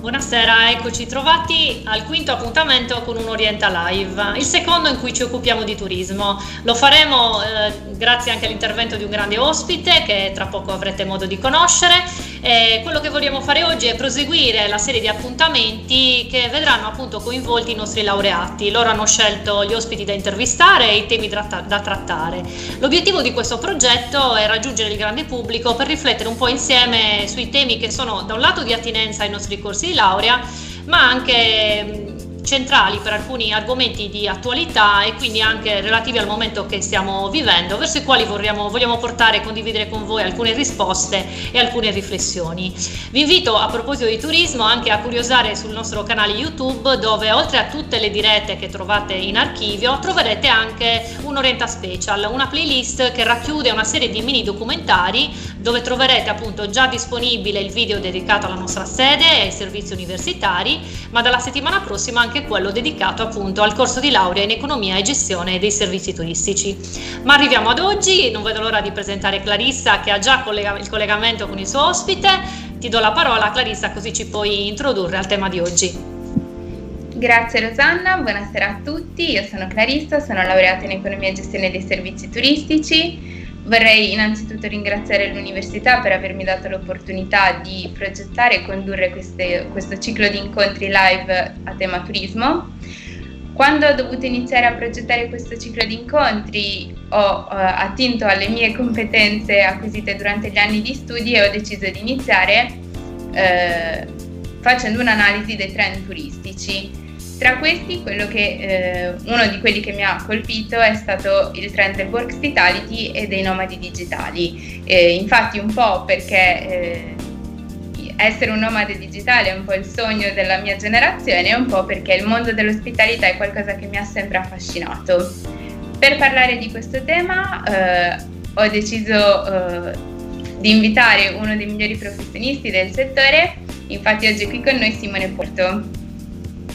Buonasera, eccoci trovati al quinto appuntamento con un Orienta Live, il secondo in cui ci occupiamo di turismo. Lo faremo eh, grazie anche all'intervento di un grande ospite che tra poco avrete modo di conoscere. E quello che vogliamo fare oggi è proseguire la serie di appuntamenti che vedranno appunto coinvolti i nostri laureati. Loro hanno scelto gli ospiti da intervistare e i temi da trattare. L'obiettivo di questo progetto è raggiungere il grande pubblico per riflettere un po' insieme sui temi che sono da un lato di attinenza ai nostri corsi di laurea, ma anche centrali per alcuni argomenti di attualità e quindi anche relativi al momento che stiamo vivendo, verso i quali vogliamo, vogliamo portare e condividere con voi alcune risposte e alcune riflessioni. Vi invito a proposito di turismo anche a curiosare sul nostro canale YouTube dove oltre a tutte le dirette che trovate in archivio troverete anche un Orienta Special, una playlist che racchiude una serie di mini documentari dove troverete appunto già disponibile il video dedicato alla nostra sede e ai servizi universitari, ma dalla settimana prossima anche quello dedicato appunto al corso di laurea in economia e gestione dei servizi turistici. Ma arriviamo ad oggi, non vedo l'ora di presentare Clarissa che ha già collega- il collegamento con il suo ospite. Ti do la parola Clarissa così ci puoi introdurre al tema di oggi. Grazie Rosanna, buonasera a tutti, io sono Clarissa, sono laureata in economia e gestione dei servizi turistici. Vorrei innanzitutto ringraziare l'università per avermi dato l'opportunità di progettare e condurre queste, questo ciclo di incontri live a tema turismo. Quando ho dovuto iniziare a progettare questo ciclo di incontri ho uh, attinto alle mie competenze acquisite durante gli anni di studi e ho deciso di iniziare uh, facendo un'analisi dei trend turistici tra questi, che, eh, uno di quelli che mi ha colpito è stato il trend del work hospitality e dei nomadi digitali. Eh, infatti un po' perché eh, essere un nomade digitale è un po' il sogno della mia generazione un po' perché il mondo dell'ospitalità è qualcosa che mi ha sempre affascinato. Per parlare di questo tema eh, ho deciso eh, di invitare uno dei migliori professionisti del settore, infatti oggi è qui con noi Simone Porto.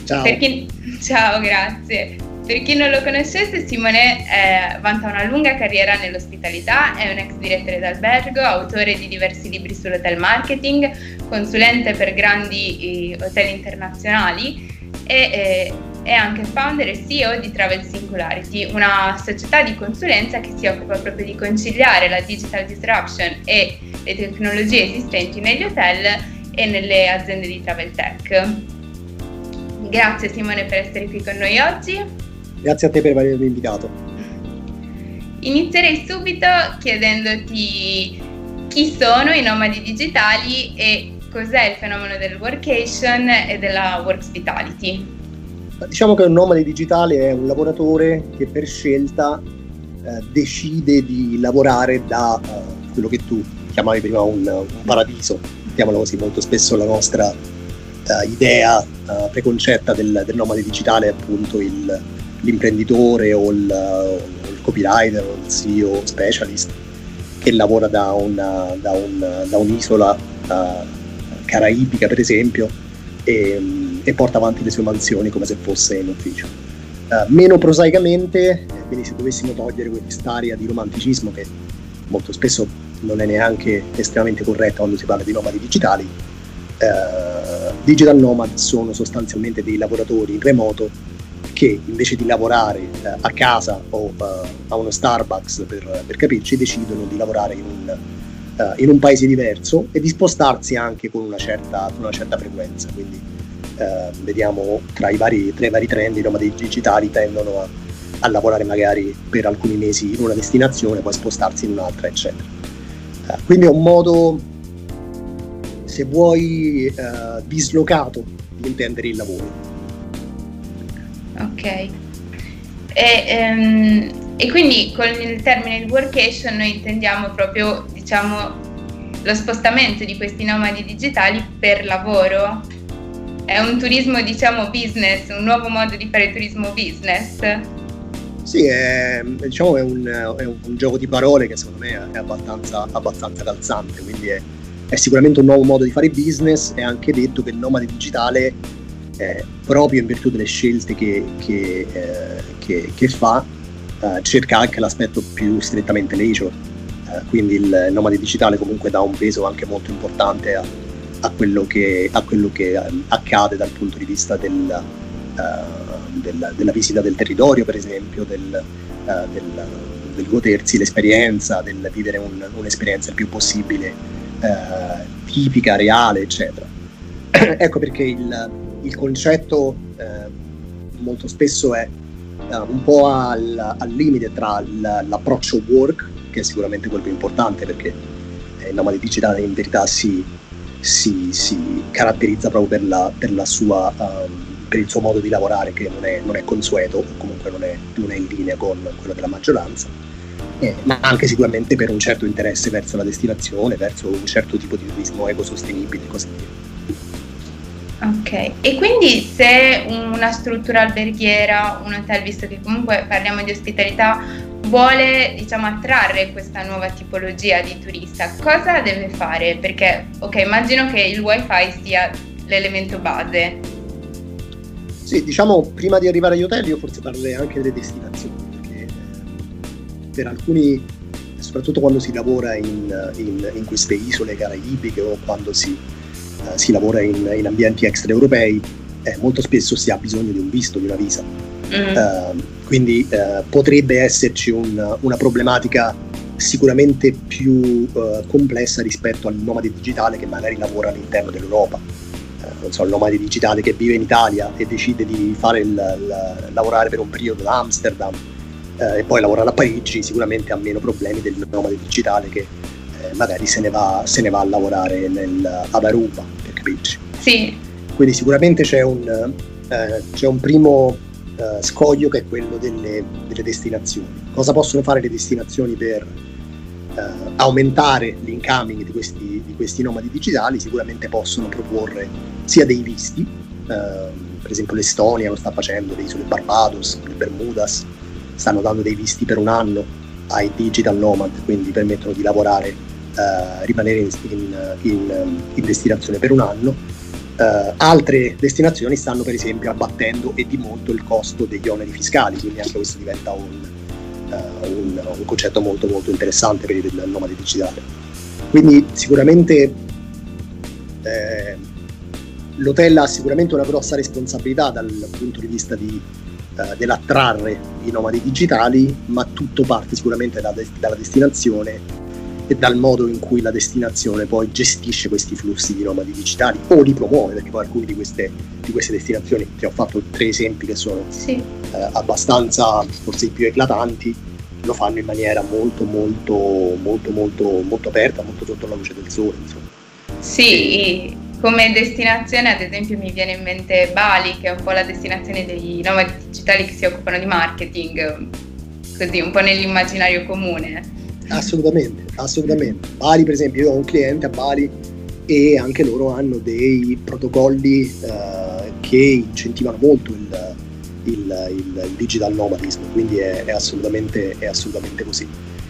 Ciao. Chi... Ciao, grazie. Per chi non lo conoscesse, Simone eh, vanta una lunga carriera nell'ospitalità, è un ex direttore d'albergo, autore di diversi libri sull'hotel marketing, consulente per grandi eh, hotel internazionali e eh, è anche founder e CEO di Travel Singularity, una società di consulenza che si occupa proprio di conciliare la digital disruption e le tecnologie esistenti negli hotel e nelle aziende di travel tech. Grazie Simone per essere qui con noi oggi. Grazie a te per avermi invitato. Inizierei subito chiedendoti chi sono i nomadi digitali e cos'è il fenomeno del workation e della work hospitality. Diciamo che un nomade digitale è un lavoratore che per scelta eh, decide di lavorare da eh, quello che tu chiamavi prima un, un paradiso, mettiamolo così, molto spesso la nostra eh, idea uh, preconcetta del, del, nomade digitale appunto il, l'imprenditore o il, o il, copywriter o il CEO specialist che lavora da, una, da, un, da un'isola uh, caraibica per esempio e, e, porta avanti le sue mansioni come se fosse in ufficio. Uh, meno prosaicamente, quindi se dovessimo togliere quest'area di romanticismo che molto spesso non è neanche estremamente corretta quando si parla di nomadi digitali, eh, digital nomad sono sostanzialmente dei lavoratori in remoto che invece di lavorare eh, a casa o eh, a uno Starbucks per, per, capirci decidono di lavorare in un, uh, in un, paese diverso e di spostarsi anche con una certa, con una certa frequenza. Quindi uh, vediamo tra i, vari, tra i vari trend i nomadi digitali tendono a, a, lavorare magari per alcuni mesi in una destinazione, poi spostarsi in un'altra, eccetera. Uh, quindi è un modo se vuoi, uh, dislocato di intendere il lavoro. Ok. E, um, e, quindi con il termine workation noi intendiamo proprio, diciamo, lo spostamento di questi nomadi digitali per lavoro? È un turismo, diciamo, business, un nuovo modo di fare turismo business? Sì, è, diciamo, è, un, è un, gioco di parole che secondo me è abbastanza, abbastanza calzante, quindi è, è sicuramente un nuovo modo di fare business, è anche detto che il nomade digitale, eh, proprio in virtù delle scelte che, che, eh, che, che fa, eh, cerca anche l'aspetto più strettamente leisure, eh, quindi il nomade digitale comunque dà un peso anche molto importante a, a, quello che, a, quello che, accade dal punto di vista del, uh, del, della visita del territorio, per esempio, del, del, del godersi l'esperienza, del vivere un, un'esperienza il più possibile uh, tipica, reale, eccetera. ecco perché il, il concetto molto spesso è un po' al, al limite tra l'approccio work, che è sicuramente quello più importante perché il nomade digitale in verità si, si, si caratterizza proprio per, la, per, la sua, um, per, il suo modo di lavorare che non è, non è consueto o comunque non è, non è, in linea con quello della maggioranza, eh, ma anche sicuramente per un certo interesse verso la destinazione, verso un certo tipo di turismo ecosostenibile e così via. Ok, e quindi se una struttura alberghiera, un hotel, visto che comunque parliamo di ospitalità, vuole diciamo attrarre questa nuova tipologia di turista, cosa deve fare? Perché ok, immagino che il wifi sia l'elemento base. Sì, diciamo prima di arrivare agli hotel io forse parlerei anche delle destinazioni, per alcuni, soprattutto quando si lavora in, in, in queste isole caraibiche o quando si, uh, si lavora in, in ambienti extraeuropei, eh, molto spesso si ha bisogno di un visto, di una visa. Mm. Uh, quindi uh, potrebbe esserci un, una problematica sicuramente più uh, complessa rispetto al nomade digitale che magari lavora all'interno dell'Europa. non so, il nomade digitale che vive in Italia e decide di fare il, il, lavorare per un periodo ad Amsterdam e poi lavorare a Parigi, sicuramente ha meno problemi del nomade digitale che magari se ne, va, se ne, va, a lavorare nel, ad Aruba, per capirci. Sì. Quindi sicuramente c'è un, c'è un primo uh, scoglio che è quello delle, delle, destinazioni. Cosa possono fare le destinazioni per uh, aumentare l'incoming di questi, di questi, nomadi digitali? Sicuramente possono proporre sia dei visti, uh, per esempio l'Estonia lo sta facendo, le isole Barbados, le Bermudas, stanno dando dei visti per un anno ai digital nomad, quindi permettono di lavorare, rimanere in, in, in, in destinazione per un anno Uh, altre destinazioni stanno per esempio abbattendo e di molto il costo degli oneri fiscali, quindi anche questo diventa un, uh, un, un concetto molto molto interessante per il nomade digitale. Quindi sicuramente eh, l'hotel ha sicuramente una grossa responsabilità dal punto di vista di, uh, dell'attrarre i nomadi digitali, ma tutto parte sicuramente da, dalla destinazione e dal modo in cui la destinazione poi gestisce questi flussi di nomadi digitali o li promuove, perché poi alcune di queste, di queste destinazioni, ti ho fatto tre esempi che sono sì. eh, abbastanza, forse i più eclatanti, lo fanno in maniera molto molto molto molto molto aperta, molto sotto la luce del sole. Insomma. Sì, e... come destinazione ad esempio mi viene in mente Bali, che è un po' la destinazione dei nomadi digitali che si occupano di marketing, così un po' nell'immaginario comune. Assolutamente, assolutamente. Bali, per esempio, io ho un cliente a Bali e anche loro hanno dei protocolli eh, che incentivano molto il, il, il, digital nomadism, quindi è, è, assolutamente, è, assolutamente, così.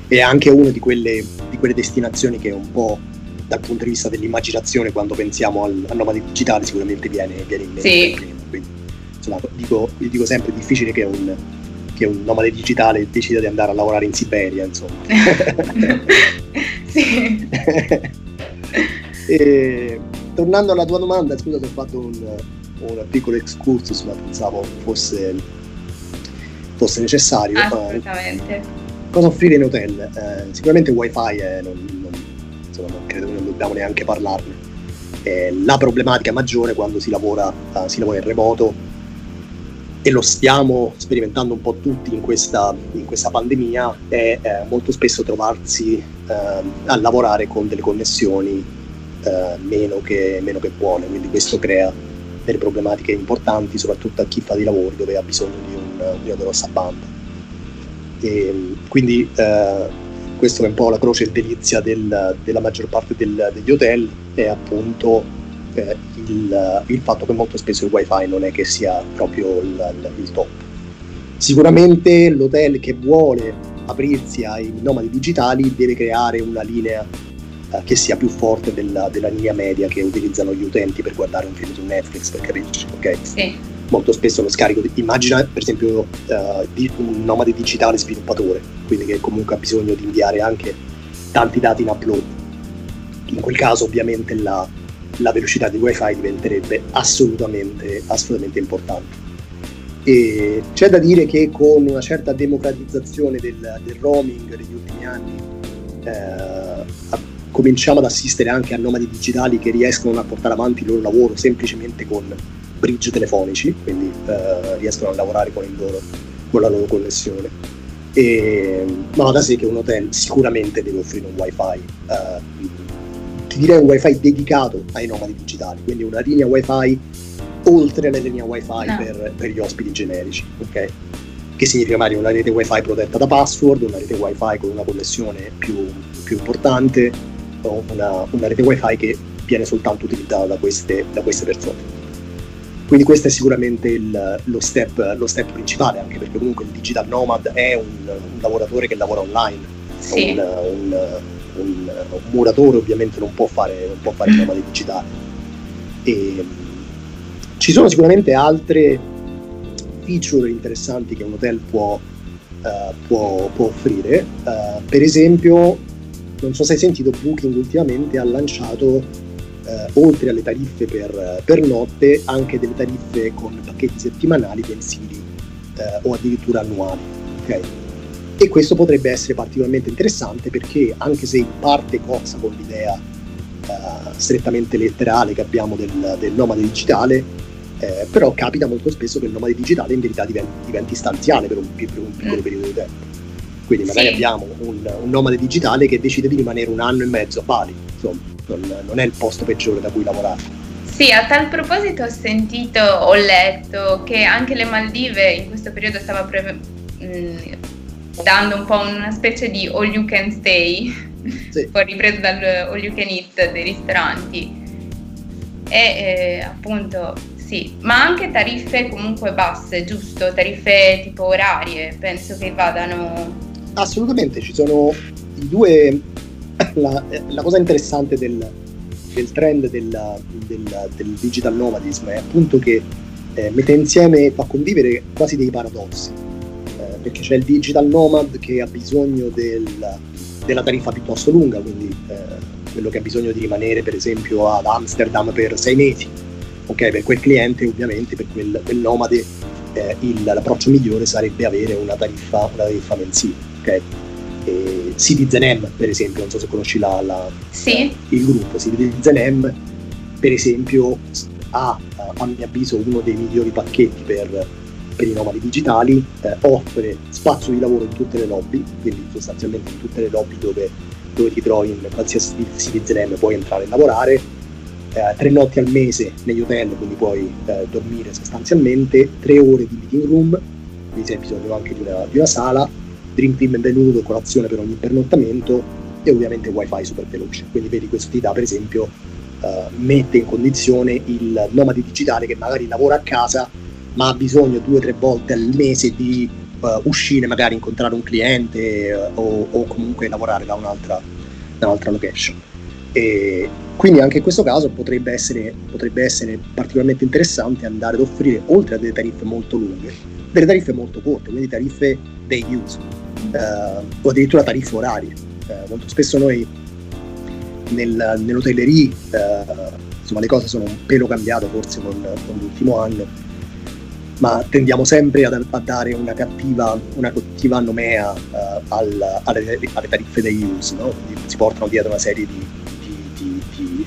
È anche una di quelle, di quelle, destinazioni che un po' dal punto di vista dell'immaginazione, quando pensiamo al, al nomade digitale, sicuramente viene, viene in mente. Sì. Quindi, insomma, dico, dico sempre, è difficile che un che un nomade digitale decida di andare a lavorare in Siberia, insomma. sì. e, tornando alla tua domanda, scusa se ho fatto un, un piccolo excursus, ma pensavo fosse, fosse necessario. Assolutamente. cosa offrire in hotel? Eh, sicuramente wifi è, non, insomma, non credo che non dobbiamo neanche parlarne. È la problematica maggiore quando si lavora, uh, si lavora in remoto e lo stiamo sperimentando un po' tutti in questa, in questa pandemia, è eh, molto spesso trovarsi eh, a lavorare con delle connessioni eh, meno, che, meno, che, buone, quindi questo crea delle problematiche importanti, soprattutto a chi fa dei lavori dove ha bisogno di, un, di una grossa banda. E, quindi eh, questa è un po' la croce e delizia del, della maggior parte del, degli hotel, è appunto eh, il, il, fatto che molto spesso il wifi non è che sia proprio il, il top. Sicuramente l'hotel che vuole aprirsi ai nomadi digitali deve creare una linea eh, che sia più forte della, della, linea media che utilizzano gli utenti per guardare un film su Netflix, per capirci, ok? Sì. Molto spesso lo scarico, di, immagina per esempio uh, di un nomade digitale sviluppatore, quindi che comunque ha bisogno di inviare anche tanti dati in upload. In quel caso ovviamente la, la velocità di wifi diventerebbe assolutamente, assolutamente importante. E c'è da dire che con una certa democratizzazione del, del roaming negli ultimi anni eh, cominciamo ad assistere anche a nomadi digitali che riescono a portare avanti il loro lavoro semplicemente con bridge telefonici, quindi eh, riescono a lavorare con, loro, con la loro connessione. E, ma da sé che un hotel sicuramente deve offrire un wifi, eh, ti direi un wifi dedicato ai nomadi digitali, quindi una linea wifi oltre alla linea wifi no. per, per, gli ospiti generici, ok? Che significa magari una rete wifi protetta da password, una rete wifi con una connessione più, più importante, una, una, rete wifi che viene soltanto utilizzata da queste, da queste persone. Quindi questo è sicuramente il, lo, step, lo, step, principale, anche perché comunque il digital nomad è un, un lavoratore che lavora online, sì. un, un, un, muratore ovviamente non può fare, non può fare il nomade digitale. E, ci sono sicuramente altre feature interessanti che un hotel può, uh, può, può offrire, uh, per esempio non so se hai sentito Booking ultimamente ha lanciato eh, oltre alle tariffe per, per, notte, anche delle tariffe con pacchetti settimanali, mensili eh, o addirittura annuali. Okay? E questo potrebbe essere particolarmente interessante perché anche se in parte cozza con l'idea eh, strettamente letterale che abbiamo del, del nomade digitale, eh, però capita molto spesso che il nomade digitale in verità diventi, diventi stanziale per un, per un piccolo mm. periodo di tempo. Quindi magari sì. abbiamo un, un nomade digitale che decide di rimanere un anno e mezzo a Bali, insomma non, non è il posto peggiore da cui lavorare. Sì, a tal proposito ho sentito, ho letto che anche le Maldive in questo periodo stava pre- mh, mm, dando un po' una specie di all you can stay, sì. poi ripreso dal all you can eat dei ristoranti. E eh, appunto sì, ma anche tariffe comunque basse, giusto? Tariffe tipo orarie, penso che vadano... Assolutamente, ci sono i due la, la cosa interessante del, del trend del, del, del, digital nomadism è appunto che eh, mette insieme, fa convivere quasi dei paradossi, eh, perché c'è il digital nomad che ha bisogno del, della tariffa piuttosto lunga, quindi eh, quello che ha bisogno di rimanere per esempio ad Amsterdam per sei mesi. Ok, per quel cliente ovviamente, per quel, quel nomade, eh, il, l'approccio migliore sarebbe avere una tariffa, una tariffa mensile. Okay? Eh, Citizen M, per esempio, non so se conosci la, la, sì. il gruppo Citizen M, per esempio, ha a mio avviso uno dei migliori pacchetti per, per i nomadi digitali, eh, offre spazio di lavoro in tutte le lobby, quindi sostanzialmente in tutte le lobby dove, dove ti trovi in qualsiasi Citizen M puoi entrare e lavorare, eh, tre notti al mese negli hotel, quindi puoi eh, dormire sostanzialmente, tre ore di meeting room, quindi se hai bisogno anche di una, di una sala, Dream Team benvenuto, colazione per ogni pernottamento e ovviamente wifi super veloce. Quindi vedi questo ti dà per esempio uh, mette in condizione il nomade digitale che magari lavora a casa ma ha bisogno due o tre volte al mese di uh, uscire, magari incontrare un cliente uh, o, o, comunque lavorare da un'altra, da un'altra location. E quindi anche in questo caso potrebbe essere, potrebbe essere particolarmente interessante andare ad offrire, oltre a delle tariffe molto lunghe, delle tariffe molto corte, quindi tariffe day use eh, o addirittura tariffe orarie. Eh, molto spesso noi nel, nell'hotellerie, eh, insomma le cose sono un pelo cambiate forse con, con l'ultimo anno, ma tendiamo sempre ad, a dare una cattiva, una cattiva nomea uh, al, alle, alle, tariffe dei use, no? si portano dietro una serie di, di, di, di,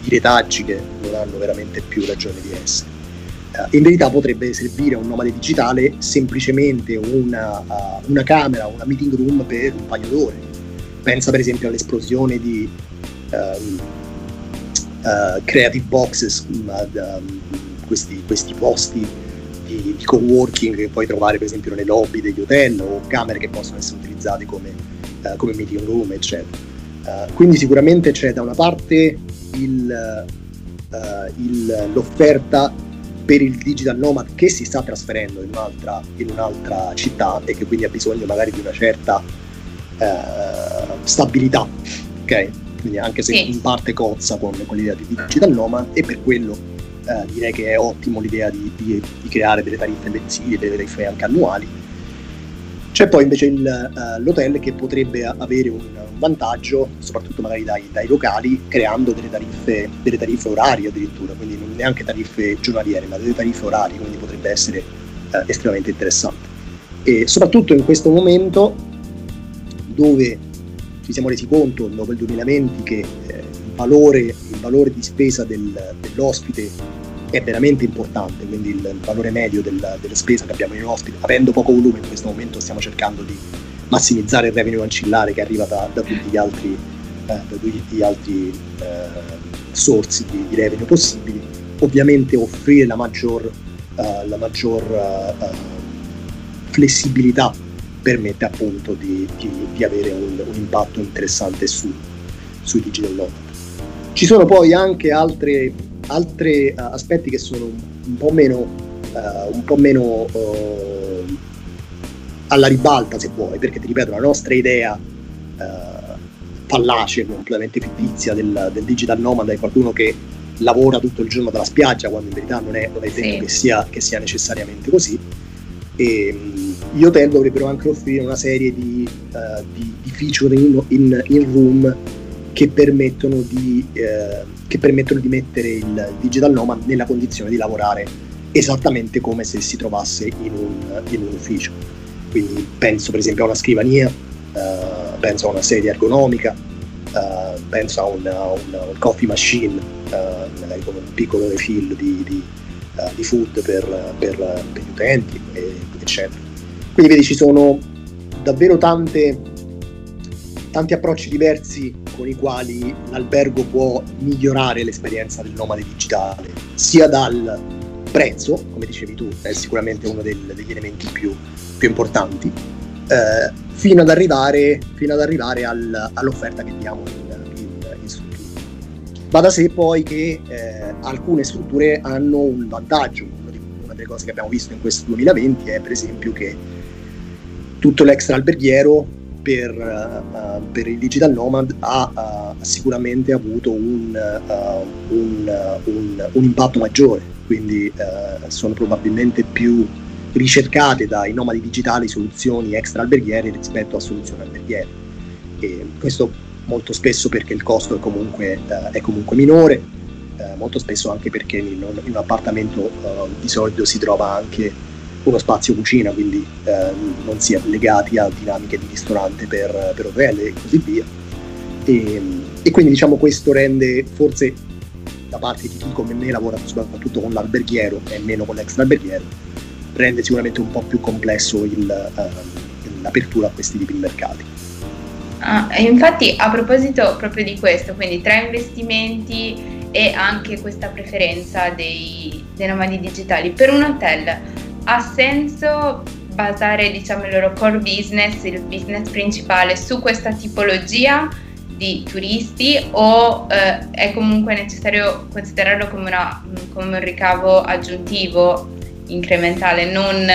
di retaggi che non hanno veramente più ragione di essere. Eh, in verità potrebbe servire a un nomade digitale semplicemente una, uh, una camera, una meeting room per un paio d'ore. Pensa per esempio all'esplosione di um, uh, creative boxes, um, questi, questi, posti di, di, co-working che puoi trovare per esempio nei lobby degli hotel o camere che possono essere utilizzate come, uh, come meeting room, eccetera. quindi sicuramente c'è da una parte il, l'offerta per il digital nomad che si sta trasferendo in un'altra, in un'altra città e che quindi ha bisogno magari di una certa eh, stabilità, ok? Quindi anche se sì. in parte cozza con, con, l'idea di digital nomad e per quello eh, direi che è ottimo l'idea di, di, di, creare delle tariffe mensili, delle tariffe anche annuali. C'è poi invece il, uh, l'hotel che potrebbe avere un, un vantaggio, soprattutto magari dai, dai, locali, creando delle tariffe, delle tariffe orarie addirittura, quindi non neanche tariffe giornaliere, ma delle tariffe orarie, quindi potrebbe essere uh, estremamente interessante. E soprattutto in questo momento dove ci siamo resi conto dopo il 2020 che eh, il, valore, il, valore, di spesa del, dell'ospite è veramente importante, quindi il, il valore medio del, della spesa che abbiamo in ospite, avendo poco volume in questo momento stiamo cercando di massimizzare il revenue ancillare che arriva da, da tutti gli altri, eh, da tutti gli altri eh, sorsi di, di, revenue possibili, ovviamente offrire la maggior, uh, la maggior uh, flessibilità permette appunto di, di, di avere un, un, impatto interessante su, sui digital nomad. Ci sono poi anche altre altri uh, aspetti che sono un po' meno, uh, un po meno uh, alla ribalta se vuoi, perché ti ripeto, la nostra idea fallace, completamente fittizia del, del, digital nomad è qualcuno che lavora tutto il giorno dalla spiaggia, quando in verità non è, non è detto sì. che, sia, che, sia, necessariamente così. E, gli hotel dovrebbero anche offrire una serie di, di, di feature in, in, in room che permettono di, eh, che permettono di mettere il digital nomad nella condizione di lavorare esattamente come se si trovasse in un, in un ufficio. Quindi penso per esempio a una scrivania, eh, penso a una sedia ergonomica, eh, penso a un, a un coffee machine, eh, magari con un piccolo refill di, di, uh, di food per, per, per, gli utenti, eccetera. Quindi vedi ci sono davvero tante tanti approcci diversi con i quali l'albergo può migliorare l'esperienza del nomade digitale, sia dal prezzo, come dicevi tu, è sicuramente uno del, degli elementi più, più importanti, eh, fino ad arrivare, fino ad arrivare al, all'offerta che diamo in, in, in struttura. Va da sé poi che eh, alcune strutture hanno un vantaggio, una delle cose che abbiamo visto in questo 2020 è per esempio che tutto l'extra alberghiero per, uh, per, il digital nomad ha uh, sicuramente avuto un, uh, un, un, un, impatto maggiore, quindi sono probabilmente più ricercate dai nomadi digitali soluzioni extra alberghiere rispetto a soluzioni alberghiere. E questo molto spesso perché il costo è comunque, è comunque minore, molto spesso anche perché in, in un appartamento di solito si trova anche uno spazio cucina, quindi eh, non si è legati a dinamiche di ristorante per, per hotel e così via. E, e, quindi diciamo questo rende forse da parte di chi come me lavora soprattutto con l'alberghiero e meno con l'extra alberghiero, rende sicuramente un po' più complesso il, uh, l'apertura a questi tipi di mercati. Ah, infatti a proposito proprio di questo, quindi tra investimenti e anche questa preferenza dei, dei nomadi digitali, per un hotel ha senso basare diciamo, il loro core business, il business principale su questa tipologia di turisti o eh, è comunque necessario considerarlo come, una, come, un ricavo aggiuntivo incrementale, non,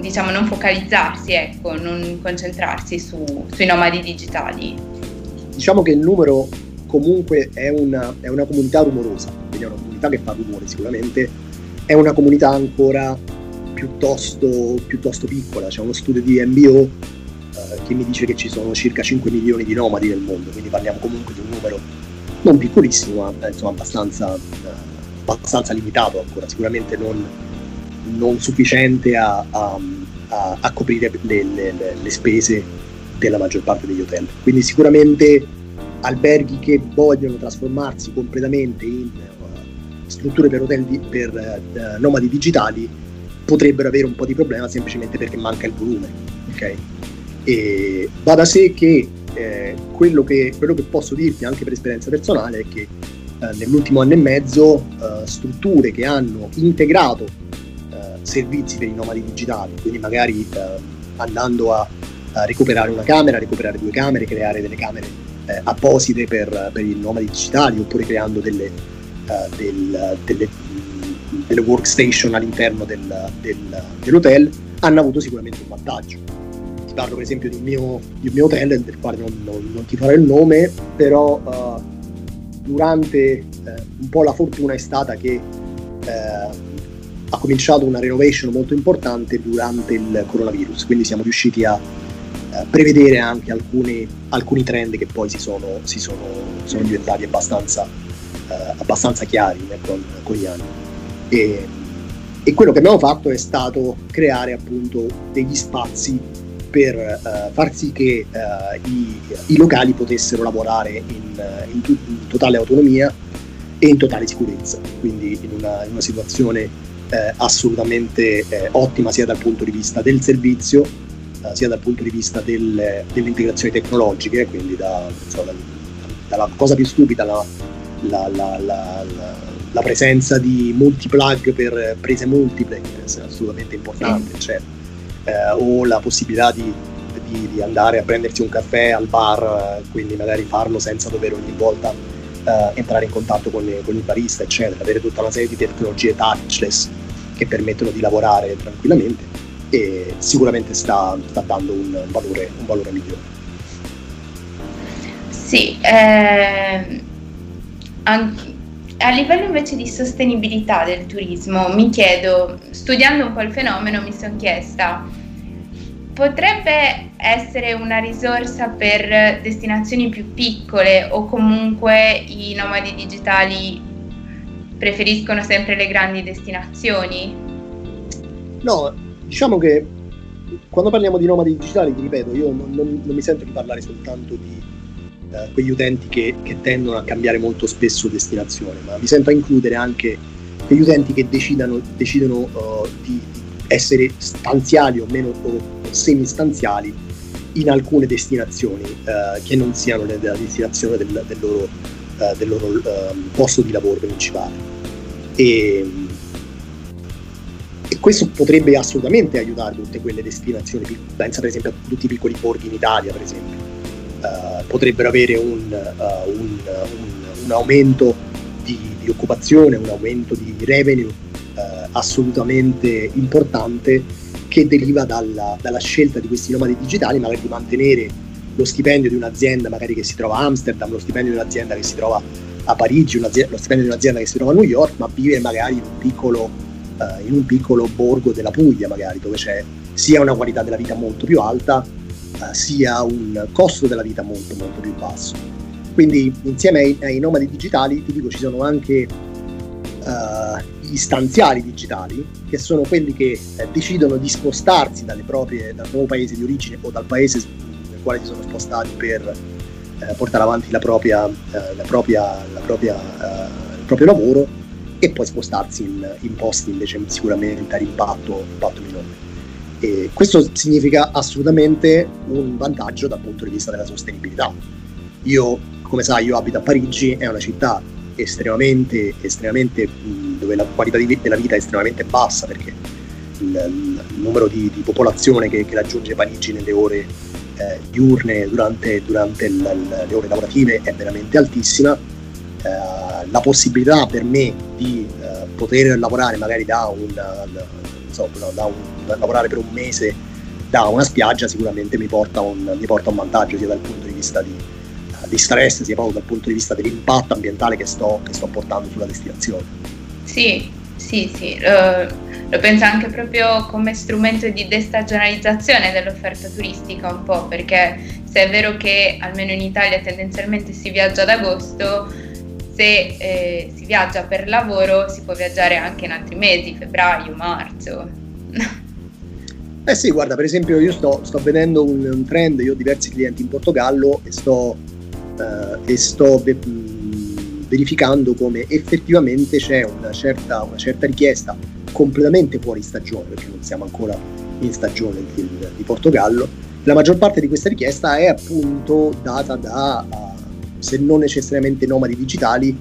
diciamo, non focalizzarsi, ecco, non concentrarsi su, sui nomadi digitali? Diciamo che il numero comunque è una, è una comunità rumorosa, quindi è una comunità che fa rumore sicuramente, è una comunità ancora piuttosto, piuttosto piccola, c'è uno studio di MBO eh, che mi dice che ci sono circa 5 milioni di nomadi nel mondo, quindi parliamo comunque di un numero non piccolissimo, ma insomma abbastanza, eh, abbastanza limitato ancora, sicuramente non, non sufficiente a, a, a, a coprire le, le, le, spese della maggior parte degli hotel. Quindi sicuramente alberghi che vogliono trasformarsi completamente in strutture per hotel di, per uh, nomadi digitali potrebbero avere un po' di problema semplicemente perché manca il volume. Okay? E va da sé che, eh, quello che quello che posso dirti anche per esperienza personale è che eh, nell'ultimo anno e mezzo eh, strutture che hanno integrato eh, servizi per i nomadi digitali, quindi magari andando a, a, recuperare una camera, recuperare due camere, creare delle camere apposite per, per i nomadi digitali oppure creando delle, del, delle, delle, workstation all'interno del, del, dell'hotel hanno avuto sicuramente un vantaggio. Ti parlo per esempio di un mio, di un mio hotel del quale non, non, non, ti farò il nome, però uh, durante uh, un po' la fortuna è stata che ha cominciato una renovation molto importante durante il coronavirus, quindi siamo riusciti a eh, prevedere anche alcuni, alcuni, trend che poi si sono, si sono, sono diventati abbastanza, eh, abbastanza chiari eh, con, con, gli anni. E, e, quello che abbiamo fatto è stato creare appunto degli spazi per eh, far sì che eh, i, i, locali potessero lavorare in, in, tu, in, totale autonomia e in totale sicurezza, quindi in una, in una situazione eh, assolutamente ottima sia dal punto di vista del servizio eh, sia dal punto di vista del, delle integrazioni tecnologiche, quindi da, so, da, dalla cosa più stupida la, la, la, la, presenza di multiplug per prese multiple, che è assolutamente importante, mm. cioè, eh, o la possibilità di, di, di, andare a prendersi un caffè al bar, quindi magari farlo senza dover ogni volta eh, entrare in contatto con, con il barista, eccetera, avere tutta una serie di tecnologie touchless che permettono di lavorare tranquillamente e sicuramente sta, sta dando un valore, un valore migliore. Sì, eh, anche, a livello invece di sostenibilità del turismo, mi chiedo, studiando un po' il fenomeno, mi sono chiesta, potrebbe essere una risorsa per destinazioni più piccole o comunque i nomadi digitali preferiscono sempre le grandi destinazioni? No, Diciamo che quando parliamo di nomadi digitali, ti ripeto, io non, non, non mi sento di parlare soltanto di eh, quegli utenti che, che, tendono a cambiare molto spesso destinazione, ma mi sento a includere anche quegli utenti che decidano, decidono uh, di essere stanziali o meno o semi-stanziali in alcune destinazioni uh, che non siano la destinazione del, del loro, uh, del loro ehm, posto di lavoro principale. E, e questo potrebbe assolutamente aiutare tutte quelle destinazioni, pensa per esempio a tutti i piccoli borghi in Italia, per esempio, uh, potrebbero avere un, uh, un, un, un aumento di, di, occupazione, un aumento di revenue uh, assolutamente importante che deriva dalla, dalla, scelta di questi nomadi digitali, magari di mantenere lo stipendio di un'azienda magari che si trova a Amsterdam, lo stipendio di un'azienda che si trova a Parigi, lo stipendio di un'azienda che si trova a New York, ma vive magari in un piccolo eh, in un piccolo borgo della Puglia magari, dove c'è sia una qualità della vita molto più alta, eh, sia un costo della vita molto molto più basso. Quindi insieme ai, ai nomadi digitali, ti dico, ci sono anche uh, gli stanziali digitali, che sono quelli che eh, decidono di spostarsi proprie, dal nuovo paese di origine o dal paese nel quale si sono spostati per eh, portare avanti la propria, eh, la propria, la propria, il proprio lavoro e poi spostarsi in, in posti invece sicuramente a impatto minore. E questo significa assolutamente un vantaggio dal punto di vista della sostenibilità. Io, come sai, io abito a Parigi, è una città estremamente, estremamente dove la qualità di, della vita è estremamente bassa perché il, il numero di, di popolazione che, che, raggiunge Parigi nelle ore eh, diurne durante, durante il, le ore lavorative è veramente altissima eh, la possibilità per me di eh, poter lavorare magari da un, so, da un, lavorare per un mese da una spiaggia sicuramente mi porta un, mi porta un vantaggio sia dal punto di vista di, di stress sia proprio dal punto di vista dell'impatto ambientale che sto, che sto portando sulla destinazione. Sì, sì, sì, lo, lo penso anche proprio come strumento di destagionalizzazione dell'offerta turistica un po', perché se è vero che almeno in Italia tendenzialmente si viaggia ad agosto, se eh, si viaggia per lavoro si può viaggiare anche in altri mesi, febbraio, marzo. Eh sì, guarda, per esempio io sto, sto vedendo un, un, trend, io ho diversi clienti in Portogallo e sto, eh, e sto be- verificando come effettivamente c'è una certa, una certa, richiesta completamente fuori stagione, perché non siamo ancora in stagione di, di Portogallo. La maggior parte di questa richiesta è appunto data da se non necessariamente nomadi digitali,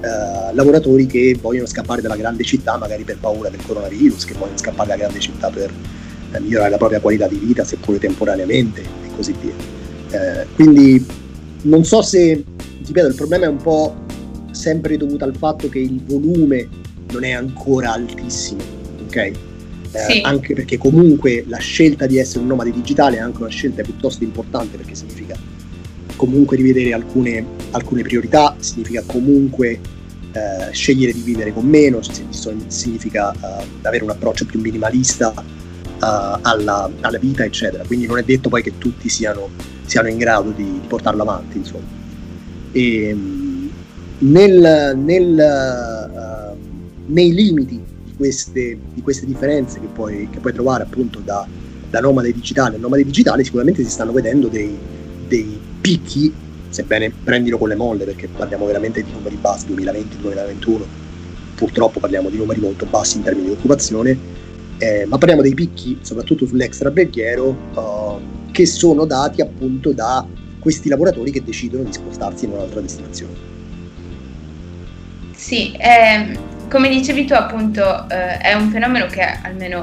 eh, lavoratori che vogliono scappare dalla grande città, magari per paura del coronavirus, che vogliono scappare dalla grande città per eh, migliorare la propria qualità di vita, seppure temporaneamente, e così via. Eh, quindi non so se, ti ripeto, il problema è un po' sempre dovuto al fatto che il volume non è ancora altissimo, ok? Eh, sì. Anche perché comunque la scelta di essere un nomade digitale è anche una scelta piuttosto importante perché significa comunque rivedere alcune, alcune priorità, significa comunque eh, scegliere di vivere con meno, significa uh, avere un approccio più minimalista uh, alla, alla, vita, eccetera. Quindi non è detto poi che tutti siano, siano in grado di, di, portarlo avanti, insomma. E, nel, nel, uh, nei limiti di queste, di queste differenze che puoi, che puoi, trovare appunto da, da nomade digitale a nomade digitale, sicuramente si stanno vedendo dei, dei picchi sebbene prendilo con le molle perché parliamo veramente di numeri bassi 2020-2021 purtroppo parliamo di numeri molto bassi in termini di occupazione. Eh, ma parliamo dei picchi soprattutto sull'extraberghiero uh, che sono dati appunto da questi lavoratori che decidono di spostarsi in un'altra destinazione. Sì, eh, come dicevi tu appunto eh, è un fenomeno che almeno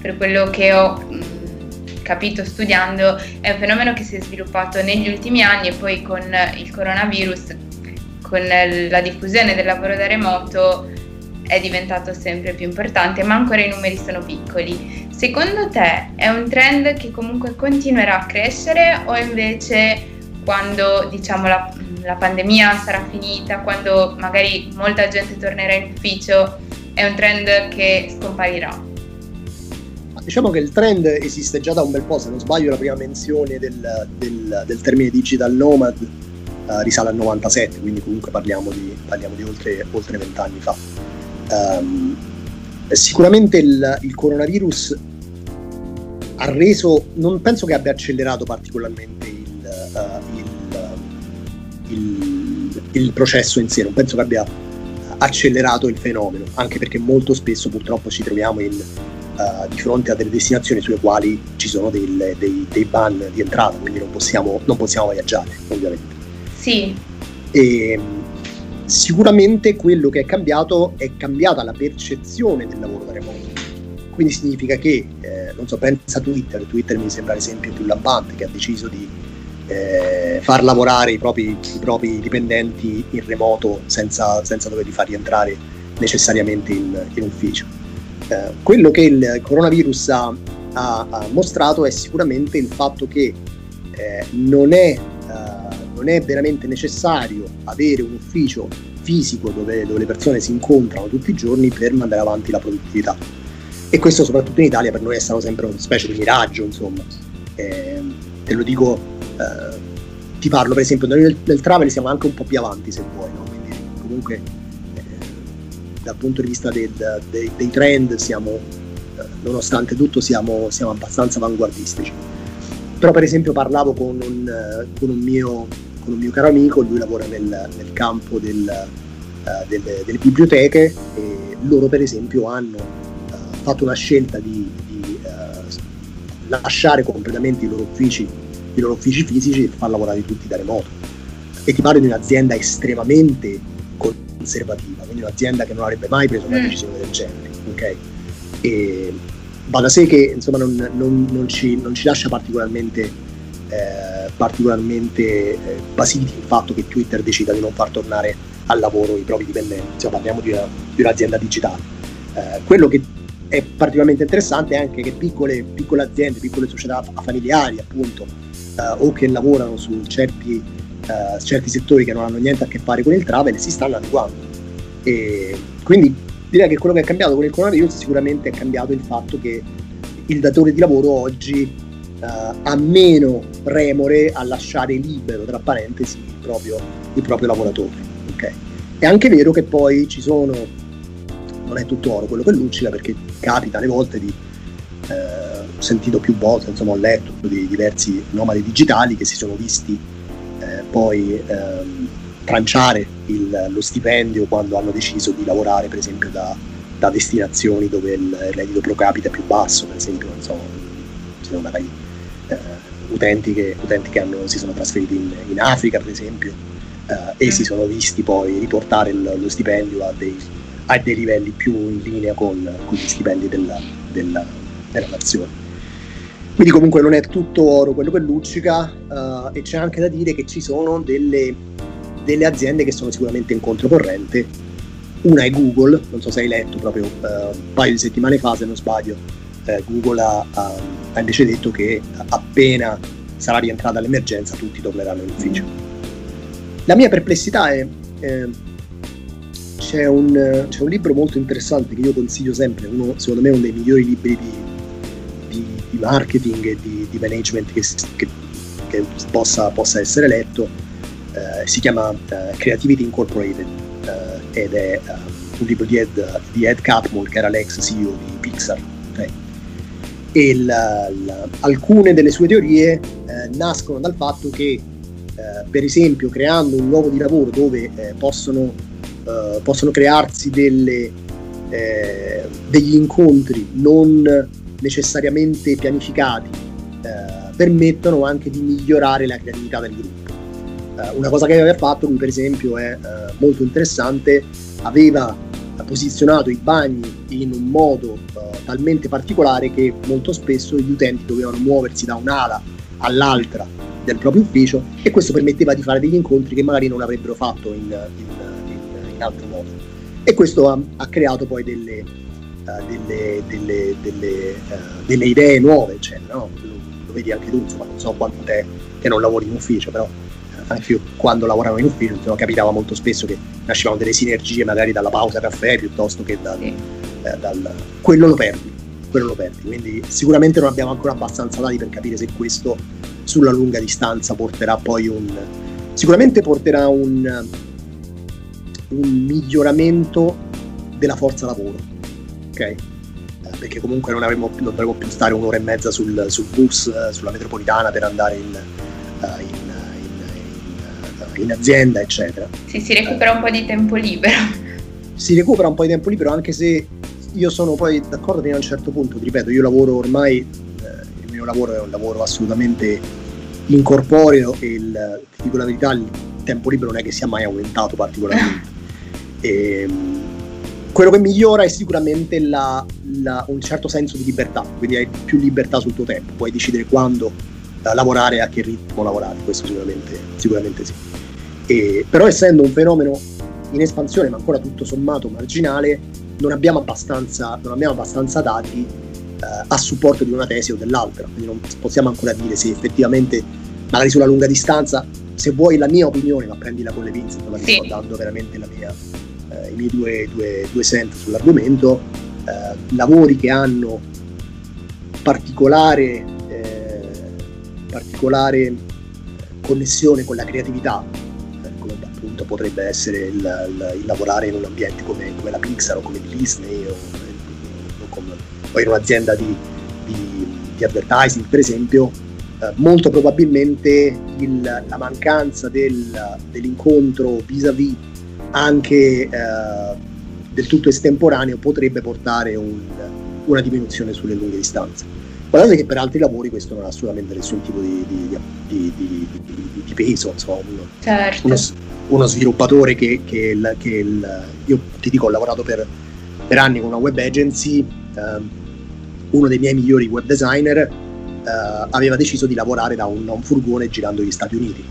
per quello che ho capito studiando, è un fenomeno che si è sviluppato negli ultimi anni e poi con il coronavirus, con la diffusione del lavoro da remoto, è diventato sempre più importante, ma ancora i numeri sono piccoli. Secondo te è un trend che comunque continuerà a crescere o invece quando diciamo la, la pandemia sarà finita, quando magari molta gente tornerà in ufficio, è un trend che scomparirà? Diciamo che il trend esiste già da un bel po', se non sbaglio la prima menzione del, del, del termine digital nomad uh, risale al 97, quindi comunque parliamo di, parliamo di oltre, oltre 20 anni fa. Um, sicuramente il, il, coronavirus ha reso, non penso che abbia accelerato particolarmente il, uh, il, il processo in sé, non penso che abbia accelerato il fenomeno, anche perché molto spesso purtroppo ci troviamo in uh, di fronte a delle destinazioni sulle quali ci sono del, dei, dei, ban di entrata, quindi non possiamo, non possiamo viaggiare, ovviamente. Sì. E, sicuramente quello che è cambiato è cambiata la percezione del lavoro da remoto. Quindi significa che, eh, non so, pensa a Twitter, Twitter mi sembra l'esempio più lampante che ha deciso di eh, far lavorare i propri, i propri, dipendenti in remoto senza, senza doverli far rientrare necessariamente in, in ufficio eh, quello che il coronavirus ha, ha, mostrato è sicuramente il fatto che eh, non, è, eh, non, è, veramente necessario avere un ufficio fisico dove, dove, le persone si incontrano tutti i giorni per mandare avanti la produttività. E questo soprattutto in Italia per noi è stato sempre una specie di miraggio, insomma. Te lo dico, eh, ti parlo per esempio, noi nel, nel travel siamo anche un po' più avanti se vuoi, no? Quindi comunque dal punto di vista del, dei, dei, trend siamo, eh, nonostante tutto, siamo, siamo, abbastanza avanguardistici. Però per esempio parlavo con un, eh, con un, mio, con un mio, caro amico, lui lavora nel, nel campo del, uh, delle, delle, biblioteche e loro per esempio hanno uh, fatto una scelta di, di uh, lasciare completamente i loro uffici, i loro uffici fisici e far lavorare tutti da remoto. E ti parlo di un'azienda estremamente conservativa, un'azienda che non avrebbe mai preso una mm. decisione del genere. Okay? E va da sé che insomma, non, non, non, ci, non, ci, lascia particolarmente, eh, particolarmente eh, basiti il fatto che Twitter decida di non far tornare al lavoro i propri dipendenti, insomma, parliamo di, una, di un'azienda digitale. Eh, quello che è particolarmente interessante è anche che piccole, piccole aziende, piccole società familiari appunto, eh, o che lavorano su certi eh, certi settori che non hanno niente a che fare con il travel si stanno adeguando. E quindi direi che quello che è cambiato con il coronavirus sicuramente è cambiato il fatto che il datore di lavoro oggi uh, ha meno remore a lasciare libero, tra parentesi, il proprio, il proprio lavoratore. Okay? È anche vero che poi ci sono, non è tutto oro quello che luccica, perché capita alle volte di eh, ho sentito più volte, insomma ho letto di diversi nomadi digitali che si sono visti eh, poi ehm, tranciare il, lo stipendio quando hanno deciso di lavorare per esempio da, da destinazioni dove il reddito pro capite è più basso, per esempio non so, ci sono magari eh, utenti, che, utenti che hanno, si sono trasferiti in, in Africa per esempio eh, e si sono visti poi riportare il, lo stipendio a dei, a dei, livelli più in linea con, con gli stipendi della, della, della nazione. Quindi comunque non è tutto oro quello che luccica uh, e c'è anche da dire che ci sono delle, delle, aziende che sono sicuramente in controcorrente. Una è Google, non so se hai letto proprio uh, un paio di settimane fa, se non sbaglio, uh, Google ha, ha, ha, invece detto che appena sarà rientrata l'emergenza tutti torneranno in ufficio. La mia perplessità è, eh, c'è un, c'è un, libro molto interessante che io consiglio sempre, uno, secondo me uno dei migliori libri di, di, di marketing e di, di management che, che, che possa, possa, essere letto, eh, si chiama uh, Creativity Incorporated uh, ed è un libro di Ed, di Ed Catmull che era l'ex CEO di Pixar. Okay? E la, la, alcune delle sue teorie eh, nascono dal fatto che, eh, per esempio, creando un luogo di lavoro dove eh, possono, eh, possono, crearsi delle, eh, degli incontri non necessariamente pianificati, eh, permettono anche di migliorare la creatività del gruppo. Una cosa che aveva fatto lui, per esempio, è molto interessante, aveva posizionato i bagni in un modo talmente particolare che molto spesso gli utenti dovevano muoversi da un'ala all'altra del proprio ufficio e questo permetteva di fare degli incontri che magari non avrebbero fatto in, in, in, in altro modo. E questo ha, ha creato poi delle, uh, delle, delle, delle, uh, delle, idee nuove, eccetera. No? Lo, lo, vedi anche tu, insomma, non so quanto te che non lavori in ufficio, però anche io quando lavoravo in ufficio insomma, capitava molto spesso che nascevano delle sinergie magari dalla pausa caffè piuttosto che dal, sì. eh, dal... quello lo perdi quello lo perdi quindi sicuramente non abbiamo ancora abbastanza dati per capire se questo sulla lunga distanza porterà poi un sicuramente porterà un, un miglioramento della forza lavoro ok eh, perché comunque non, avremo, non dovremo più stare un'ora e mezza sul, sul bus eh, sulla metropolitana per andare in, uh, in in azienda, eccetera. Sì, si recupera un po' di tempo libero. Si recupera un po' di tempo libero, anche se io sono poi d'accordo fino a un certo punto, ti ripeto, io lavoro ormai, eh, il mio lavoro è un lavoro assolutamente incorporeo e il, ti dico la verità, il tempo libero non è che sia mai aumentato particolarmente. e, ehm, quello che migliora è sicuramente la, la, un certo senso di libertà, quindi hai più libertà sul tuo tempo, puoi decidere quando lavorare e a che ritmo lavorare, questo sicuramente, sicuramente sì. E, però essendo un fenomeno in espansione ma ancora tutto sommato marginale, non abbiamo abbastanza, non abbiamo abbastanza dati eh, a supporto di una tesi o dell'altra, quindi non possiamo ancora dire se effettivamente, magari sulla lunga distanza, se vuoi la mia opinione, ma prendila con le pinze, non la sì. sto dando veramente mia, eh, i miei due, due, due cent sull'argomento, eh, lavori che hanno particolare, particolare connessione con la creatività, appunto potrebbe essere il, il, il lavorare in un ambiente come, come, la Pixar o come Disney o, o, come, o in un'azienda di, di, di, advertising per esempio, eh, molto probabilmente il, la mancanza del, dell'incontro vis-à-vis anche eh, del tutto estemporaneo potrebbe portare un, una diminuzione sulle lunghe distanze. Guardate che per altri lavori questo non ha assolutamente nessun tipo di, di, di, di peso, insomma, uno, certo. uno, uno sviluppatore che, che, il, che il, io ti dico ho lavorato per, per anni con una web agency, eh, uno dei miei migliori web designer eh, aveva deciso di lavorare da un, un, furgone girando gli Stati Uniti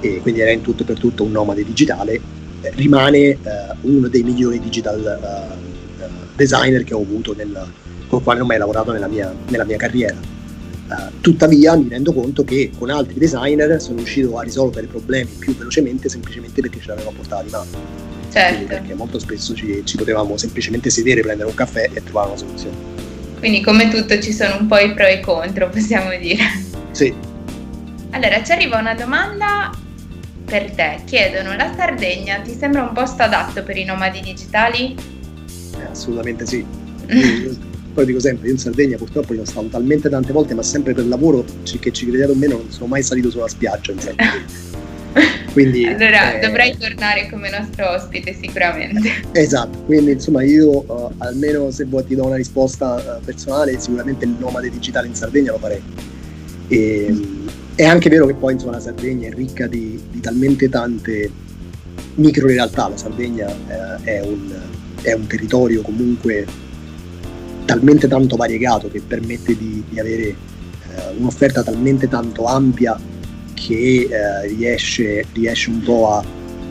e quindi era in tutto e per tutto un nomade digitale, eh, rimane eh, uno dei migliori digital eh, eh, designer che ho avuto nel, con il quale ho mai lavorato nella mia, nella mia carriera Uh, tuttavia mi rendo conto che con altri designer sono riuscito a risolvere problemi più velocemente semplicemente perché ce l'avevo portata di mano. Certo. perché molto spesso ci, ci, potevamo semplicemente sedere, prendere un caffè e trovare una soluzione. Quindi come tutto ci sono un po' i pro e i contro, possiamo dire. Sì. Allora, ci arriva una domanda per te. Chiedono, la Sardegna ti sembra un posto adatto per i nomadi digitali? Eh, assolutamente sì. poi dico sempre, io in Sardegna purtroppo io sono stato talmente tante volte, ma sempre per lavoro, che ci crediate o meno, non sono mai salito sulla spiaggia in Sardegna. Quindi, allora eh, dovrai tornare come nostro ospite sicuramente. Esatto, quindi insomma io uh, almeno se vuoi ti do una risposta uh, personale, sicuramente il nomade digitale in Sardegna lo farei. E, mm. È anche vero che poi insomma, la Sardegna è ricca di, di talmente tante micro realtà, la Sardegna uh, è, un, è un territorio comunque talmente tanto variegato che permette di, di avere eh, un'offerta talmente tanto ampia che eh, riesce, riesce, un po' a,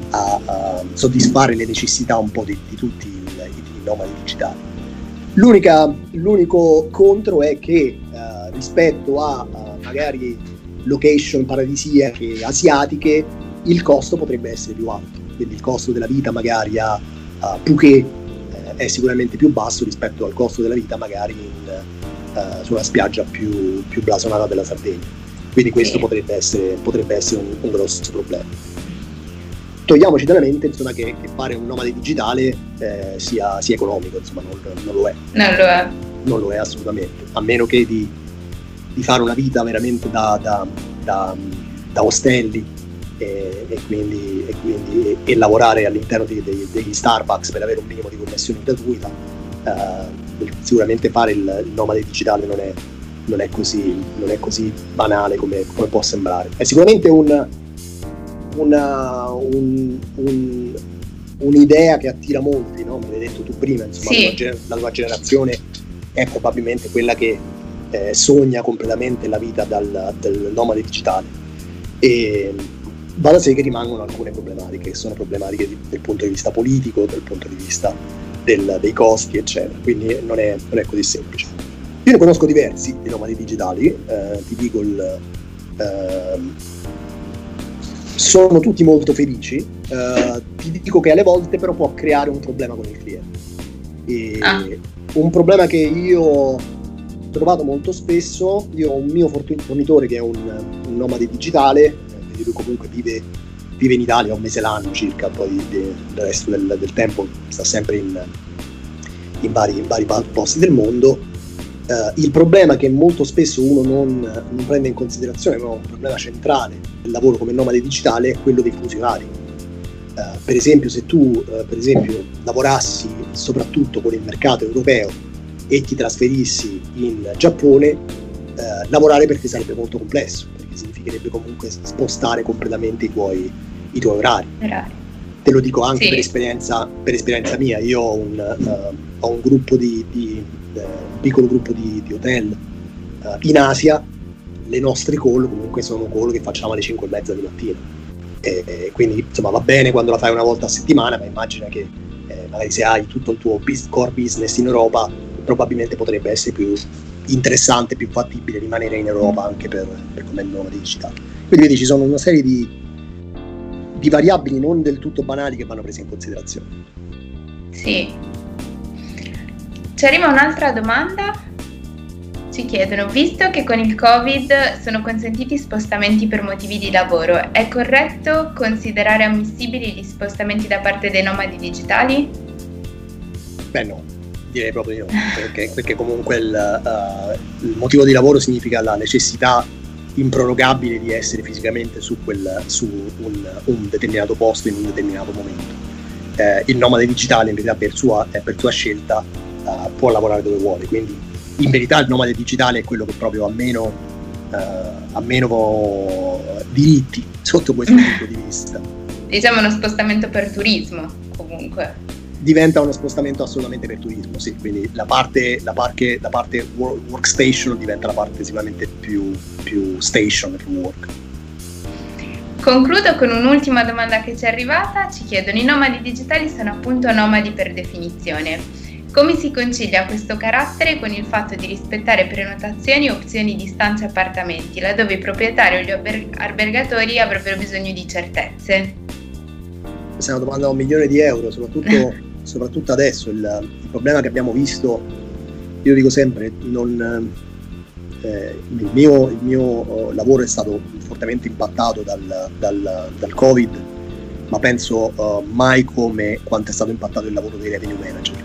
a, a, soddisfare le necessità un po' di, di tutti i, i nomadi digitali. L'unica, l'unico contro è che eh, rispetto a, a magari location paradisiache asiatiche il costo potrebbe essere più alto, quindi il costo della vita magari a, uh, Phuket è sicuramente più basso rispetto al costo della vita magari in, uh, su una spiaggia più, più, blasonata della Sardegna. Quindi questo potrebbe essere, potrebbe essere un, un, grosso problema. Togliamoci dalla mente insomma, che, che, fare un nomade digitale eh, sia, sia, economico, insomma, non, non, lo è. Non lo è. Non lo è assolutamente, a meno che di, di fare una vita veramente da, da, da, da ostelli e, e, quindi, e, quindi, e lavorare all'interno di, dei, degli Starbucks per avere un minimo di connessione gratuita. Uh, sicuramente fare il, il nomade digitale non è, non è, così, non è così, banale come, come, può sembrare. È sicuramente un, una, un, un, un'idea che attira molti, no? me l'hai detto tu prima, insomma, sì. la, la tua generazione è probabilmente quella che eh, sogna completamente la vita dal, del nomade digitale. E, va da sé che rimangono alcune problematiche, che sono problematiche di, dal punto di vista politico, dal punto di vista del, dei costi, eccetera. Quindi non è, non è, così semplice. Io ne conosco diversi di nomadi digitali, eh, ti dico il. Eh, sono tutti molto felici, eh, ti dico che alle volte però può creare un problema con il cliente. E ah. Un problema che io ho trovato molto spesso, io ho un mio fornitore che è un, un nomade digitale, quindi lui comunque vive, vive, in Italia un mese l'anno circa, poi il resto del, del tempo sta sempre in, in, vari, in, vari, posti del mondo. Uh, il problema che molto spesso uno non, non prende in considerazione, ma è un problema centrale del lavoro come nomade digitale, è quello dei funzionari. Uh, per esempio, se tu uh, per esempio, lavorassi soprattutto con il mercato europeo e ti trasferissi in Giappone, lavorare per te sarebbe molto complesso significherebbe comunque spostare completamente i tuoi, i tuoi orari. orari. Te lo dico anche sì. per, esperienza, per, esperienza, mia, io ho un, uh, ho un gruppo di, di uh, un piccolo gruppo di, di hotel uh, in Asia, le nostre call comunque sono call che facciamo alle 5 e mezza di mattina. E, e quindi insomma va bene quando la fai una volta a settimana, ma immagina che eh, magari se hai tutto il tuo core business in Europa probabilmente potrebbe essere più interessante, più fattibile rimanere in Europa anche per, per come nome digitale. Quindi vedi, ci sono una serie di, di variabili non del tutto banali che vanno prese in considerazione. Sì. Ci arriva un'altra domanda. Ci chiedono, visto che con il Covid sono consentiti spostamenti per motivi di lavoro, è corretto considerare ammissibili gli spostamenti da parte dei nomadi digitali? Beh no, direi proprio no, perché, perché comunque il, uh, il, motivo di lavoro significa la necessità improrogabile di essere fisicamente su, quel, su un, un, determinato posto in un determinato momento. Eh, il nomade digitale in verità per sua, eh, per sua scelta uh, può lavorare dove vuole, quindi in verità il nomade digitale è quello che proprio ha meno, uh, ha meno diritti sotto questo punto di vista. Diciamo uno spostamento per turismo comunque diventa uno spostamento assolutamente per turismo, sì, quindi la parte, la parte, la parte workstation diventa la parte sicuramente più, più station, più work. Concludo con un'ultima domanda che ci è arrivata, ci chiedono i nomadi digitali sono appunto nomadi per definizione. Come si concilia questo carattere con il fatto di rispettare prenotazioni e opzioni di stanze e appartamenti, laddove i proprietari o gli albergatori avrebbero bisogno di certezze? Questa è una domanda da un milione di euro, soprattutto soprattutto adesso il, il, problema che abbiamo visto, io dico sempre, non, eh, il, mio, il, mio, lavoro è stato fortemente impattato dal, dal, dal Covid, ma penso uh, mai come quanto è stato impattato il lavoro dei revenue manager,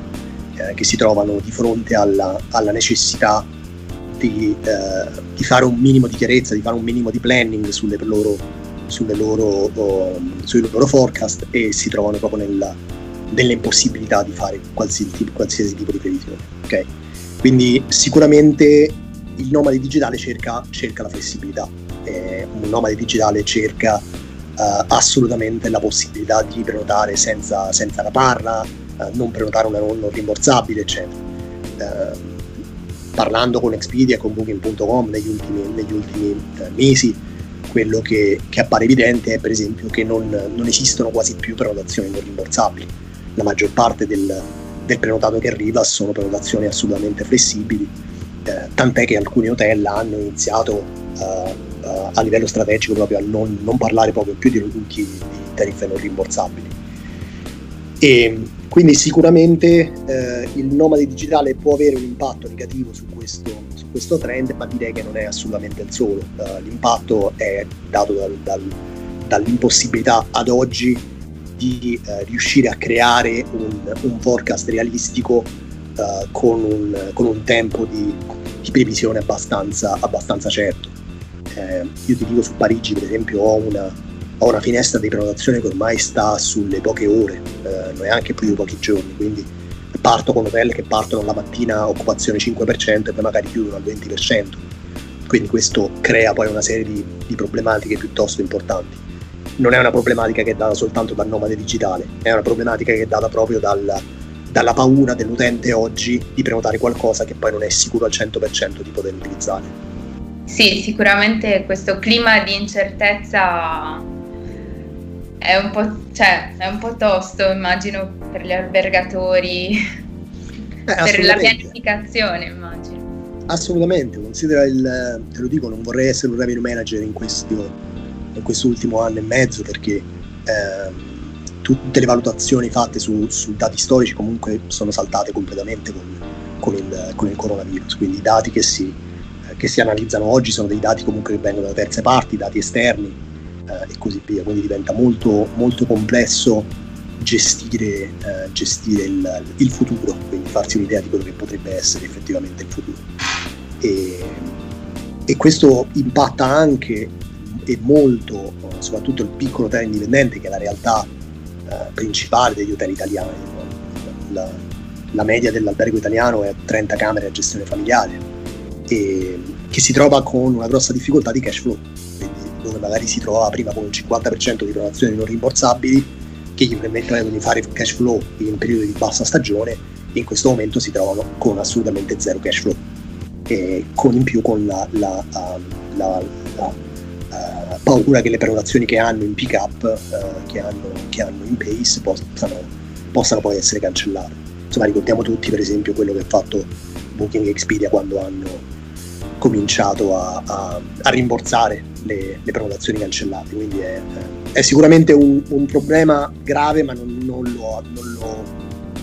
eh, che si trovano di fronte alla, alla necessità di, eh, di, fare un minimo di chiarezza, di fare un minimo di planning sulle loro, sulle loro, uh, sui loro forecast e si trovano proprio nel, delle impossibilità di fare qualsiasi tipo, qualsiasi tipo di previsione. Okay? Quindi sicuramente il nomade digitale cerca, cerca la flessibilità, eh, un nomade digitale cerca uh, assolutamente la possibilità di prenotare senza, senza la parla, uh, non prenotare una non rimborsabile, eccetera. Uh, parlando con Expedia e con Booking.com negli ultimi, negli ultimi mesi, quello che, che, appare evidente è per esempio che non, non esistono quasi più prenotazioni non rimborsabili la maggior parte del, del prenotato che arriva sono prenotazioni assolutamente flessibili, eh, tant'è che alcuni hotel hanno iniziato uh, uh, a livello strategico proprio a non, non parlare proprio più di, di, di tariffe non rimborsabili. E quindi sicuramente eh, il nomade digitale può avere un impatto negativo su questo, su questo, trend, ma direi che non è assolutamente il solo. Uh, l'impatto è dato dal, dal, dall'impossibilità ad oggi di uh, riuscire a creare un, un forecast realistico uh, con, un, con, un, tempo di, di previsione abbastanza, abbastanza certo. Eh, io ti dico su Parigi, per esempio, ho una, ho una finestra di prenotazione che ormai sta sulle poche ore, eh, non è anche più di pochi giorni, quindi parto con hotel che partono la mattina occupazione 5% e poi magari chiudono al 20%, quindi questo crea poi una serie di, di problematiche piuttosto importanti. Non è una problematica che è data soltanto dal nomade digitale, è una problematica che è data proprio dal, dalla paura dell'utente oggi di prenotare qualcosa che poi non è sicuro al 100% di poter utilizzare. Sì, sicuramente questo clima di incertezza è un po', cioè, è un po tosto, immagino, per gli albergatori, eh, per la pianificazione, immagino. Assolutamente, considera il, te lo dico, non vorrei essere un revenue manager in, questo, in quest'ultimo anno e mezzo perché eh, tutte le valutazioni fatte su, su, dati storici comunque sono saltate completamente con, con, il, con il, coronavirus, quindi i dati che si, eh, che si analizzano oggi sono dei dati comunque che vengono da terze parti, dati esterni, eh, e così via, quindi diventa molto, molto complesso gestire, eh, gestire il, il, futuro, quindi farsi un'idea di quello che potrebbe essere effettivamente il futuro. E, e questo impatta anche e molto, soprattutto il piccolo hotel indipendente, che è la realtà eh, principale degli hotel italiani. La, la, media dell'albergo italiano è 30 camere a gestione familiare, e che si trova con una grossa difficoltà di cash flow dove magari si trovava prima con un 50% di donazioni non rimborsabili che gli permettevano di fare cash flow in periodi di bassa stagione in questo momento si trovano con assolutamente zero cash flow e con in più con la, la, um, la, paura che le prenotazioni che hanno in pick up uh, che, hanno, che, hanno, in pace possano, possano poi essere cancellate insomma ricordiamo tutti per esempio quello che ha fatto Booking e Expedia quando hanno cominciato a, a, a rimborsare le, le, prenotazioni cancellate. Quindi è, è sicuramente un, un, problema grave, ma non, non, lo, non, lo,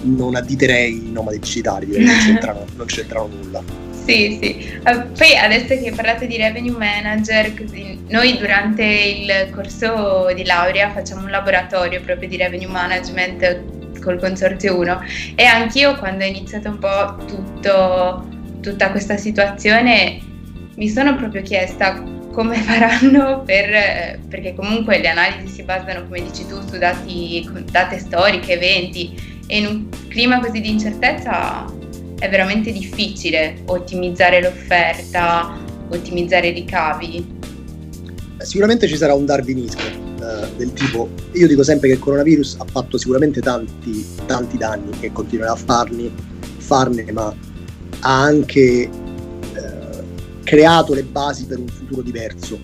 non additerei i nomadi digitali, non c'entrano, non c'entrano nulla. Sì, sì. Uh, poi adesso che parlate di revenue manager, così, noi durante il corso di laurea facciamo un laboratorio proprio di revenue management col Consorzio 1 e anch'io quando ho iniziato un po' tutto, tutta questa situazione mi sono proprio chiesta come faranno per, perché comunque le analisi si basano, come dici tu, su dati, date storiche, eventi e in un clima così di incertezza è veramente difficile ottimizzare l'offerta, ottimizzare i ricavi. Sicuramente ci sarà un darwinismo eh, del tipo, io dico sempre che il coronavirus ha fatto sicuramente tanti, tanti danni e continuerà a farli, farne, ma ha anche creato le basi per un futuro diverso,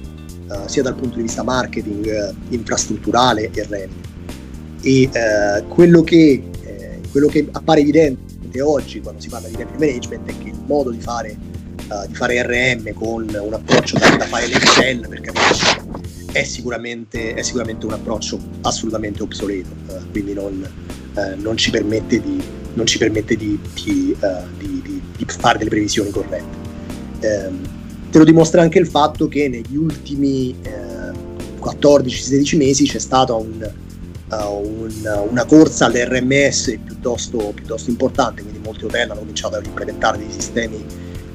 uh, sia dal punto di vista marketing, uh, infrastrutturale e revenue. E uh, quello, che, eh, quello, che, appare evidente oggi quando si parla di revenue management è che il modo di fare, di fare RM con un approccio da, da file Excel per capirci è sicuramente, è sicuramente, un approccio assolutamente obsoleto, quindi non, non, ci permette di, non ci permette di, di, di fare delle previsioni corrette. Ehm, te lo dimostra anche il fatto che negli ultimi eh, 14-16 mesi c'è stata un, uh, un, una corsa all'RMS piuttosto, piuttosto, importante, quindi molti hotel hanno cominciato ad implementare dei sistemi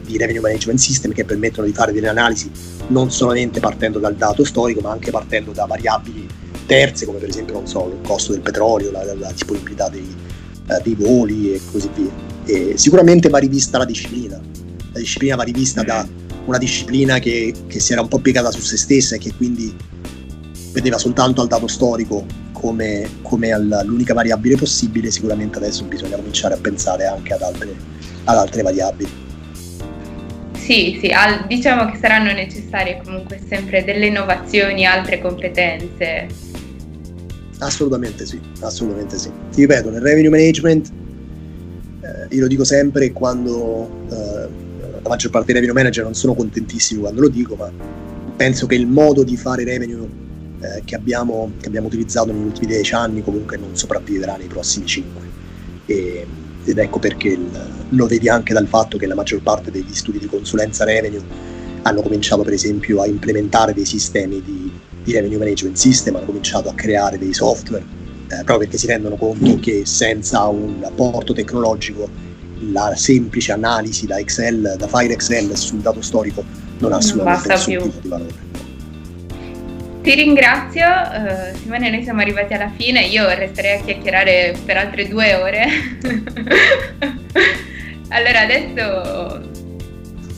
di revenue management system che permettono di fare delle analisi non solamente partendo dal dato storico ma anche partendo da variabili terze come per esempio so, il costo del petrolio, la, la disponibilità dei, uh, dei, voli e così via. E sicuramente va rivista la disciplina, la disciplina va rivista da una disciplina che, che si era un po' piegata su se stessa e che quindi vedeva soltanto al dato storico come, come all'unica variabile possibile, sicuramente adesso bisogna cominciare a pensare anche ad altre, ad altre variabili. Sì, sì, al, diciamo che saranno necessarie comunque sempre delle innovazioni, altre competenze. Assolutamente sì, assolutamente sì. Ti ripeto, nel revenue management, eh, io lo dico sempre quando eh, la maggior parte dei revenue manager non sono contentissimi quando lo dico, ma penso che il modo di fare revenue eh, che, abbiamo, che, abbiamo, utilizzato negli ultimi dieci anni comunque non sopravviverà nei prossimi cinque. e, ed ecco perché il, lo vedi anche dal fatto che la maggior parte degli studi di consulenza revenue hanno cominciato per esempio a implementare dei sistemi di, di revenue management system, hanno cominciato a creare dei software, eh, proprio perché si rendono conto che senza un apporto tecnologico la semplice analisi da Excel, da file Excel sul dato storico non ha assolutamente nessun tipo di valore. Ti ringrazio, uh, Simone, noi siamo arrivati alla fine, io resterei a chiacchierare per altre due ore. allora adesso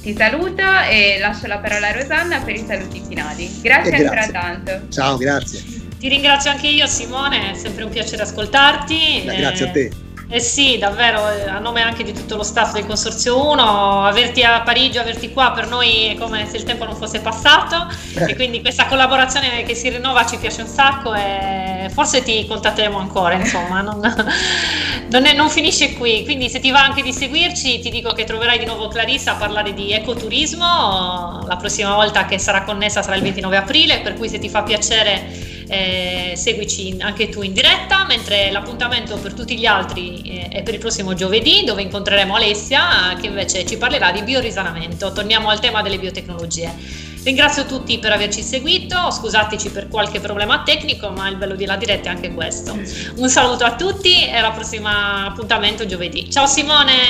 ti saluto e lascio la parola a Rosanna per i saluti finali. Grazie, grazie. ancora tanto. Ciao, grazie. Ti ringrazio anche io Simone, è sempre un piacere ascoltarti. Grazie a te. Eh sì, davvero, eh, a nome anche di tutto lo staff del Consorzio 1, averti a Parigi, averti qua per noi è come se il tempo non fosse passato. E quindi questa collaborazione che si rinnova ci piace un sacco e forse ti contatteremo ancora, insomma, non, non, è, non finisce qui, quindi se ti va anche di seguirci ti dico che troverai di nuovo Clarissa a parlare di ecoturismo, la prossima volta che sarà connessa sarà il 29 aprile, per cui se ti fa piacere eh, seguici anche tu in diretta, mentre l'appuntamento per tutti gli altri eh, è per il prossimo giovedì dove incontreremo Alessia che invece ci parlerà di biorisanamento. Torniamo al tema delle biotecnologie. Ringrazio tutti per averci seguito, scusateci per qualche problema tecnico, ma il bello della diretta è anche questo. Un saluto a tutti e alla prossima appuntamento giovedì. Ciao Simone!